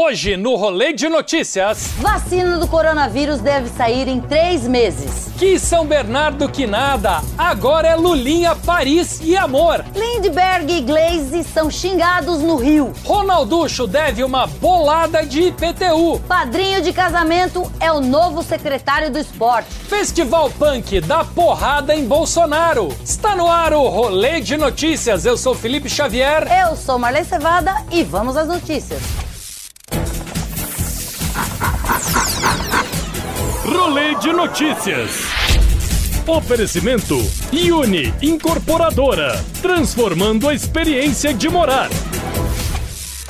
Hoje, no Rolê de Notícias. Vacina do coronavírus deve sair em três meses. Que São Bernardo que nada. Agora é Lulinha, Paris e amor. Lindbergh e Glaze são xingados no Rio. Ronalducho deve uma bolada de IPTU. Padrinho de casamento é o novo secretário do esporte. Festival Punk dá porrada em Bolsonaro. Está no ar o Rolê de Notícias. Eu sou Felipe Xavier. Eu sou Marlene Cevada e vamos às notícias. Rolê de notícias. Oferecimento Uni Incorporadora, transformando a experiência de morar.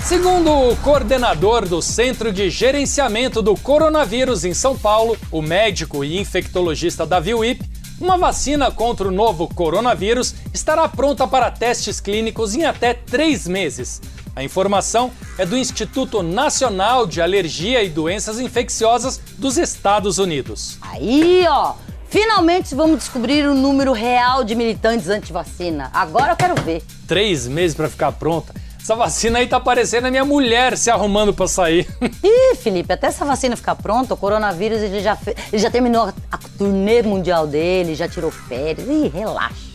Segundo o coordenador do Centro de Gerenciamento do Coronavírus em São Paulo, o médico e infectologista Davi Wip, uma vacina contra o novo coronavírus estará pronta para testes clínicos em até três meses. A informação é do Instituto Nacional de Alergia e Doenças Infecciosas dos Estados Unidos. Aí, ó, finalmente vamos descobrir o número real de militantes anti-vacina. Agora eu quero ver. Três meses para ficar pronta. Essa vacina aí tá parecendo a minha mulher se arrumando para sair. Ih, Felipe, até essa vacina ficar pronta, o coronavírus ele já, ele já terminou a turnê mundial dele, já tirou férias. Ih, relaxa.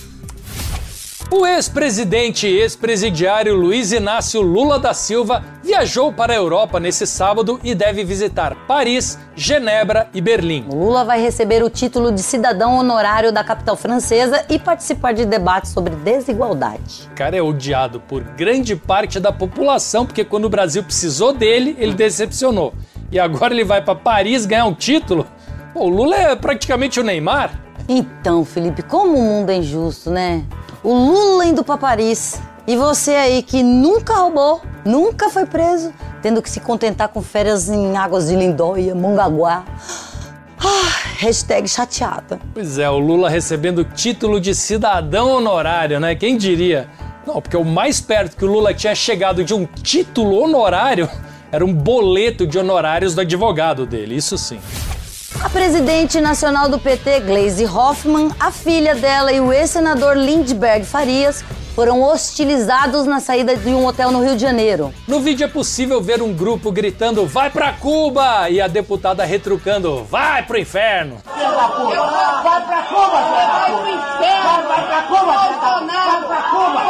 O ex-presidente e ex-presidiário Luiz Inácio Lula da Silva viajou para a Europa nesse sábado e deve visitar Paris, Genebra e Berlim. Lula vai receber o título de cidadão honorário da capital francesa e participar de debates sobre desigualdade. O cara é odiado por grande parte da população porque quando o Brasil precisou dele, ele decepcionou. E agora ele vai para Paris ganhar um título? Pô, o Lula é praticamente o Neymar. Então, Felipe, como o mundo é injusto, né? O Lula indo para Paris. E você aí que nunca roubou, nunca foi preso, tendo que se contentar com férias em águas de Lindóia, Mongaguá. Ah, hashtag chateada. Pois é, o Lula recebendo o título de cidadão honorário, né? Quem diria? Não, porque o mais perto que o Lula tinha chegado de um título honorário era um boleto de honorários do advogado dele, isso sim. A presidente nacional do PT, Gleisi Hoffmann, a filha dela e o ex-senador Lindbergh Farias foram hostilizados na saída de um hotel no Rio de Janeiro. No vídeo é possível ver um grupo gritando vai pra Cuba e a deputada retrucando vai pro inferno. Vai pra Cuba, vai pro inferno, vai pra Cuba, vai pra Cuba.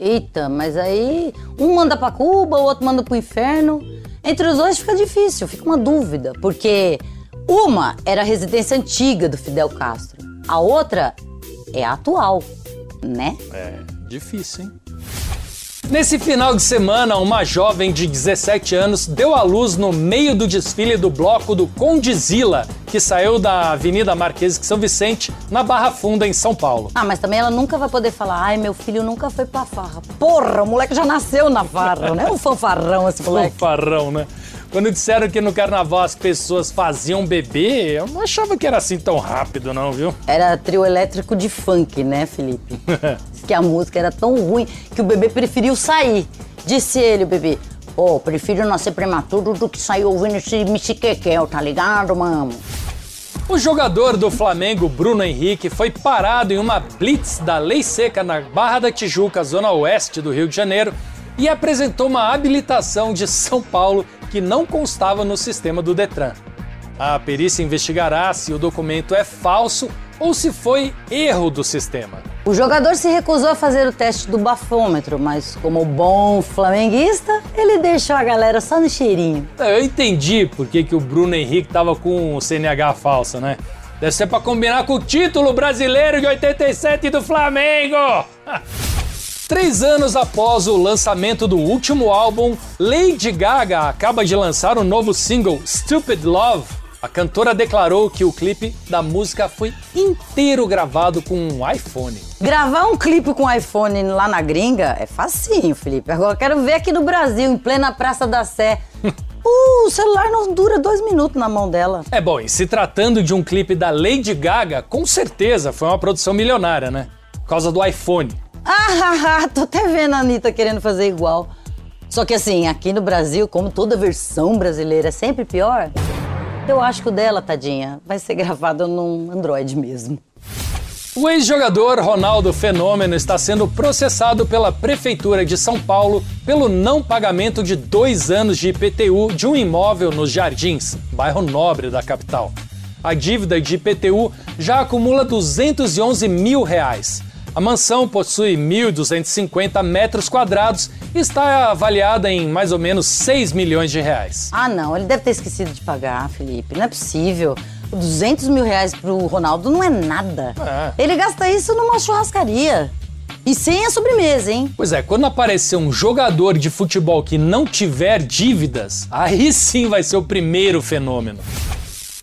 Eita, mas aí um manda pra Cuba, o outro manda pro inferno. Entre os dois fica difícil, fica uma dúvida, porque uma era a residência antiga do Fidel Castro, a outra é a atual, né? É, difícil, hein? Nesse final de semana, uma jovem de 17 anos deu à luz no meio do desfile do bloco do Condizila, que saiu da Avenida Marquês de São Vicente, na Barra Funda, em São Paulo. Ah, mas também ela nunca vai poder falar, ai, meu filho nunca foi pra farra. Porra, o moleque já nasceu na farra, né? Um fanfarrão esse moleque. Fanfarrão, né? Quando disseram que no carnaval as pessoas faziam bebê, eu não achava que era assim tão rápido, não, viu? Era trio elétrico de funk, né, Felipe? que a música era tão ruim que o bebê preferiu sair. Disse ele, o bebê. Pô, oh, prefiro nascer prematuro do que sair ouvindo esse michiquequel, tá ligado, mano? O jogador do Flamengo, Bruno Henrique, foi parado em uma blitz da Lei Seca na Barra da Tijuca, zona oeste do Rio de Janeiro, e apresentou uma habilitação de São Paulo que não constava no sistema do Detran. A perícia investigará se o documento é falso ou se foi erro do sistema. O jogador se recusou a fazer o teste do bafômetro, mas como bom flamenguista, ele deixou a galera só no cheirinho. Eu entendi por que, que o Bruno Henrique tava com o CNH falso, né? Deve ser para combinar com o título brasileiro de 87 do Flamengo! Três anos após o lançamento do último álbum, Lady Gaga acaba de lançar o um novo single Stupid Love. A cantora declarou que o clipe da música foi inteiro gravado com um iPhone. Gravar um clipe com iPhone lá na gringa é facinho, Felipe. Agora quero ver aqui no Brasil, em plena Praça da Sé. Uh, o celular não dura dois minutos na mão dela. É bom, e se tratando de um clipe da Lady Gaga, com certeza foi uma produção milionária, né? Por causa do iPhone. Ah, tô até vendo a Anitta querendo fazer igual. Só que assim, aqui no Brasil, como toda versão brasileira é sempre pior, eu acho que o dela, tadinha, vai ser gravado num Android mesmo. O ex-jogador Ronaldo Fenômeno está sendo processado pela Prefeitura de São Paulo pelo não pagamento de dois anos de IPTU de um imóvel nos Jardins, bairro nobre da capital. A dívida de IPTU já acumula 211 mil reais. A mansão possui 1.250 metros quadrados e está avaliada em mais ou menos 6 milhões de reais. Ah, não, ele deve ter esquecido de pagar, Felipe. Não é possível. 200 mil reais pro Ronaldo não é nada. É. Ele gasta isso numa churrascaria. E sem a sobremesa, hein? Pois é, quando aparecer um jogador de futebol que não tiver dívidas, aí sim vai ser o primeiro fenômeno.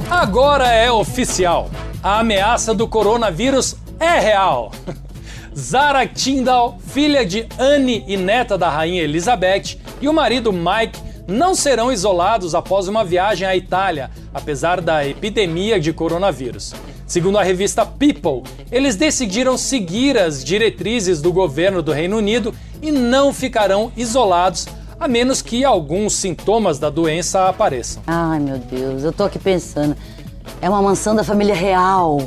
Agora é oficial. A ameaça do coronavírus é real. Zara Tindall, filha de Anne e neta da rainha Elizabeth, e o marido Mike não serão isolados após uma viagem à Itália, apesar da epidemia de coronavírus. Segundo a revista People, eles decidiram seguir as diretrizes do governo do Reino Unido e não ficarão isolados, a menos que alguns sintomas da doença apareçam. Ai, meu Deus, eu tô aqui pensando. É uma mansão da família real.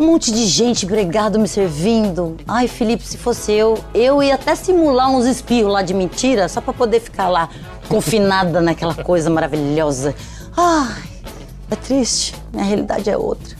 Um monte de gente empregado me servindo. Ai, Felipe, se fosse eu, eu ia até simular uns espirros lá de mentira, só pra poder ficar lá confinada naquela coisa maravilhosa. Ai, é triste. Minha realidade é outra.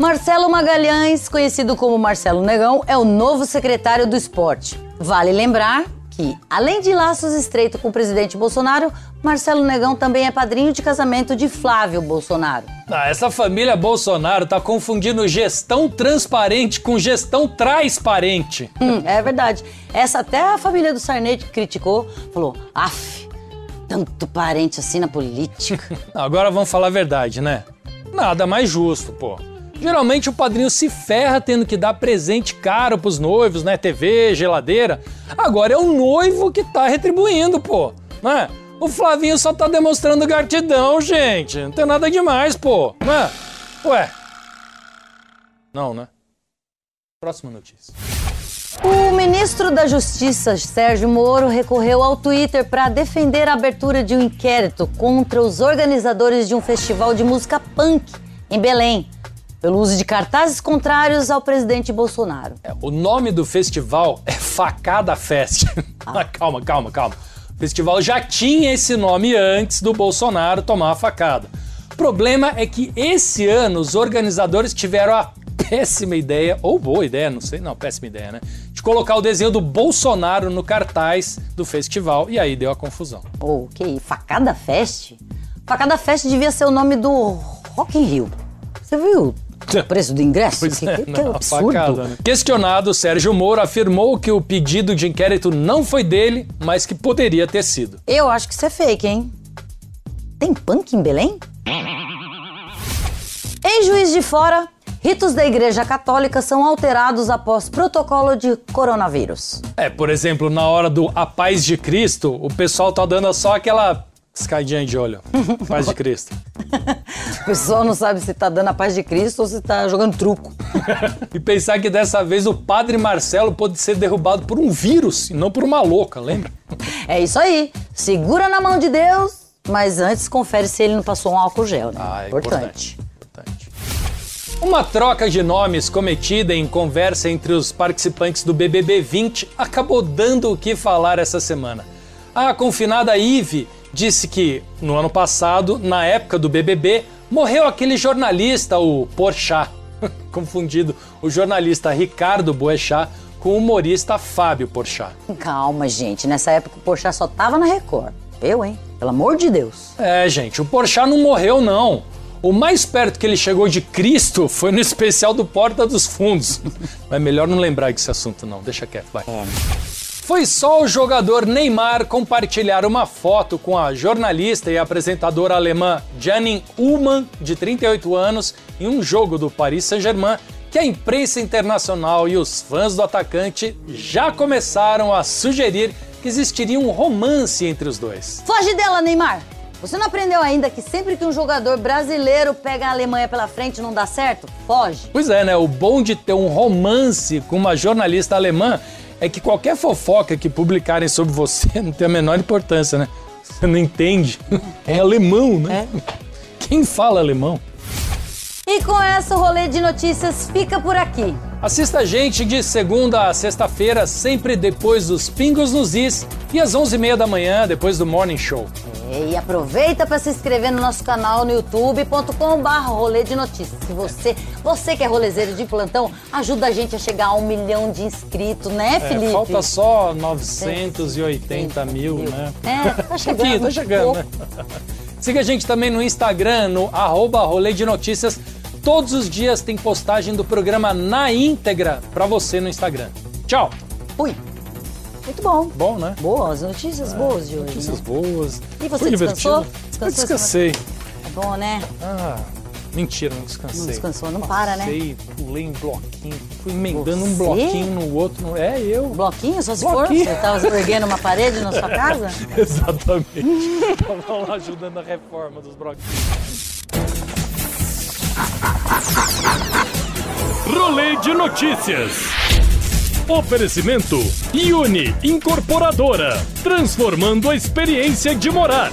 Marcelo Magalhães, conhecido como Marcelo Negão, é o novo secretário do esporte. Vale lembrar que, além de laços estreitos com o presidente Bolsonaro, Marcelo Negão também é padrinho de casamento de Flávio Bolsonaro. Ah, essa família Bolsonaro tá confundindo gestão transparente com gestão transparente. Hum, é verdade. Essa até a família do Sarney criticou, falou: af, tanto parente assim na política. Agora vamos falar a verdade, né? Nada mais justo, pô. Geralmente o padrinho se ferra tendo que dar presente caro pros noivos, né? TV, geladeira. Agora é o noivo que tá retribuindo, pô. Né? O Flavinho só tá demonstrando gratidão, gente. Não tem nada demais, pô. Né? Ué. Não, né? Próxima notícia. O ministro da Justiça, Sérgio Moro, recorreu ao Twitter para defender a abertura de um inquérito contra os organizadores de um festival de música punk em Belém, pelo uso de cartazes contrários ao presidente Bolsonaro. É, o nome do festival é Facada Fest. Ah. calma, calma, calma. O festival já tinha esse nome antes do Bolsonaro tomar a facada. O problema é que esse ano os organizadores tiveram a péssima ideia, ou boa ideia, não sei, não, péssima ideia, né? De colocar o desenho do Bolsonaro no cartaz do festival e aí deu a confusão. Oh, que Facada Fest? Facada Fest devia ser o nome do Rock in Rio. Você viu preço do ingresso? Pois que, é, que- que não, a absurdo. facada, né? Questionado, Sérgio Moro afirmou que o pedido de inquérito não foi dele, mas que poderia ter sido. Eu acho que isso é fake, hein? Tem punk em Belém? Em Juiz de Fora, ritos da Igreja Católica são alterados após protocolo de coronavírus. É, por exemplo, na hora do A Paz de Cristo, o pessoal tá dando só aquela escadinha de olho. Paz de Cristo. O pessoal não sabe se tá dando a paz de Cristo ou se tá jogando truco. E pensar que dessa vez o padre Marcelo pode ser derrubado por um vírus e não por uma louca, lembra? É isso aí. Segura na mão de Deus, mas antes confere se ele não passou um álcool gel, né? Ah, é importante. importante. Uma troca de nomes cometida em conversa entre os participantes do BBB 20 acabou dando o que falar essa semana. A confinada Ive disse que, no ano passado, na época do BBB, morreu aquele jornalista, o Porchat. Confundido o jornalista Ricardo Boechat com o humorista Fábio Porchat. Calma, gente. Nessa época o Porchat só tava na Record. Eu, hein? Pelo amor de Deus. É, gente, o Porchat não morreu, não. O mais perto que ele chegou de Cristo foi no especial do Porta dos Fundos. Mas melhor não lembrar desse assunto, não. Deixa quieto, vai. Foi só o jogador Neymar compartilhar uma foto com a jornalista e apresentadora alemã Janine Ullmann, de 38 anos, em um jogo do Paris Saint-Germain, que a imprensa internacional e os fãs do atacante já começaram a sugerir que existiria um romance entre os dois. Foge dela, Neymar! Você não aprendeu ainda que sempre que um jogador brasileiro pega a Alemanha pela frente não dá certo? Foge! Pois é, né? O bom de ter um romance com uma jornalista alemã é que qualquer fofoca que publicarem sobre você não tem a menor importância, né? Você não entende. É alemão, né? É. Quem fala alemão? E com essa, o rolê de notícias fica por aqui. Assista a gente de segunda a sexta-feira, sempre depois dos Pingos nos Is e às 11h30 da manhã, depois do Morning Show. É, e aproveita para se inscrever no nosso canal no youtube.com.br rolê de notícias. Se você, você que é rolezeiro de plantão, ajuda a gente a chegar a um milhão de inscritos, né, Felipe? É, falta só 980 mil, mil, né? É, tá chegando. tá chegando, né? Siga a gente também no Instagram, no arroba rolê de notícias. Todos os dias tem postagem do programa na íntegra para você no Instagram. Tchau! Fui! Muito bom. Bom, né? Boas, notícias é, boas de hoje. Notícias né? boas. E você descansou? descansou? Eu descansei. É bom, né? Ah, mentira, não descansei. Não descansou, não para, né? Passei, pulei em bloquinho, fui emendando você? um bloquinho no outro. É, eu. Bloquinho? Só se bloquinho. for? Você estava erguendo uma parede na sua casa? Exatamente. Tava lá ajudando a reforma dos bloquinhos. Rolê de notícias. Oferecimento Uni Incorporadora, transformando a experiência de morar.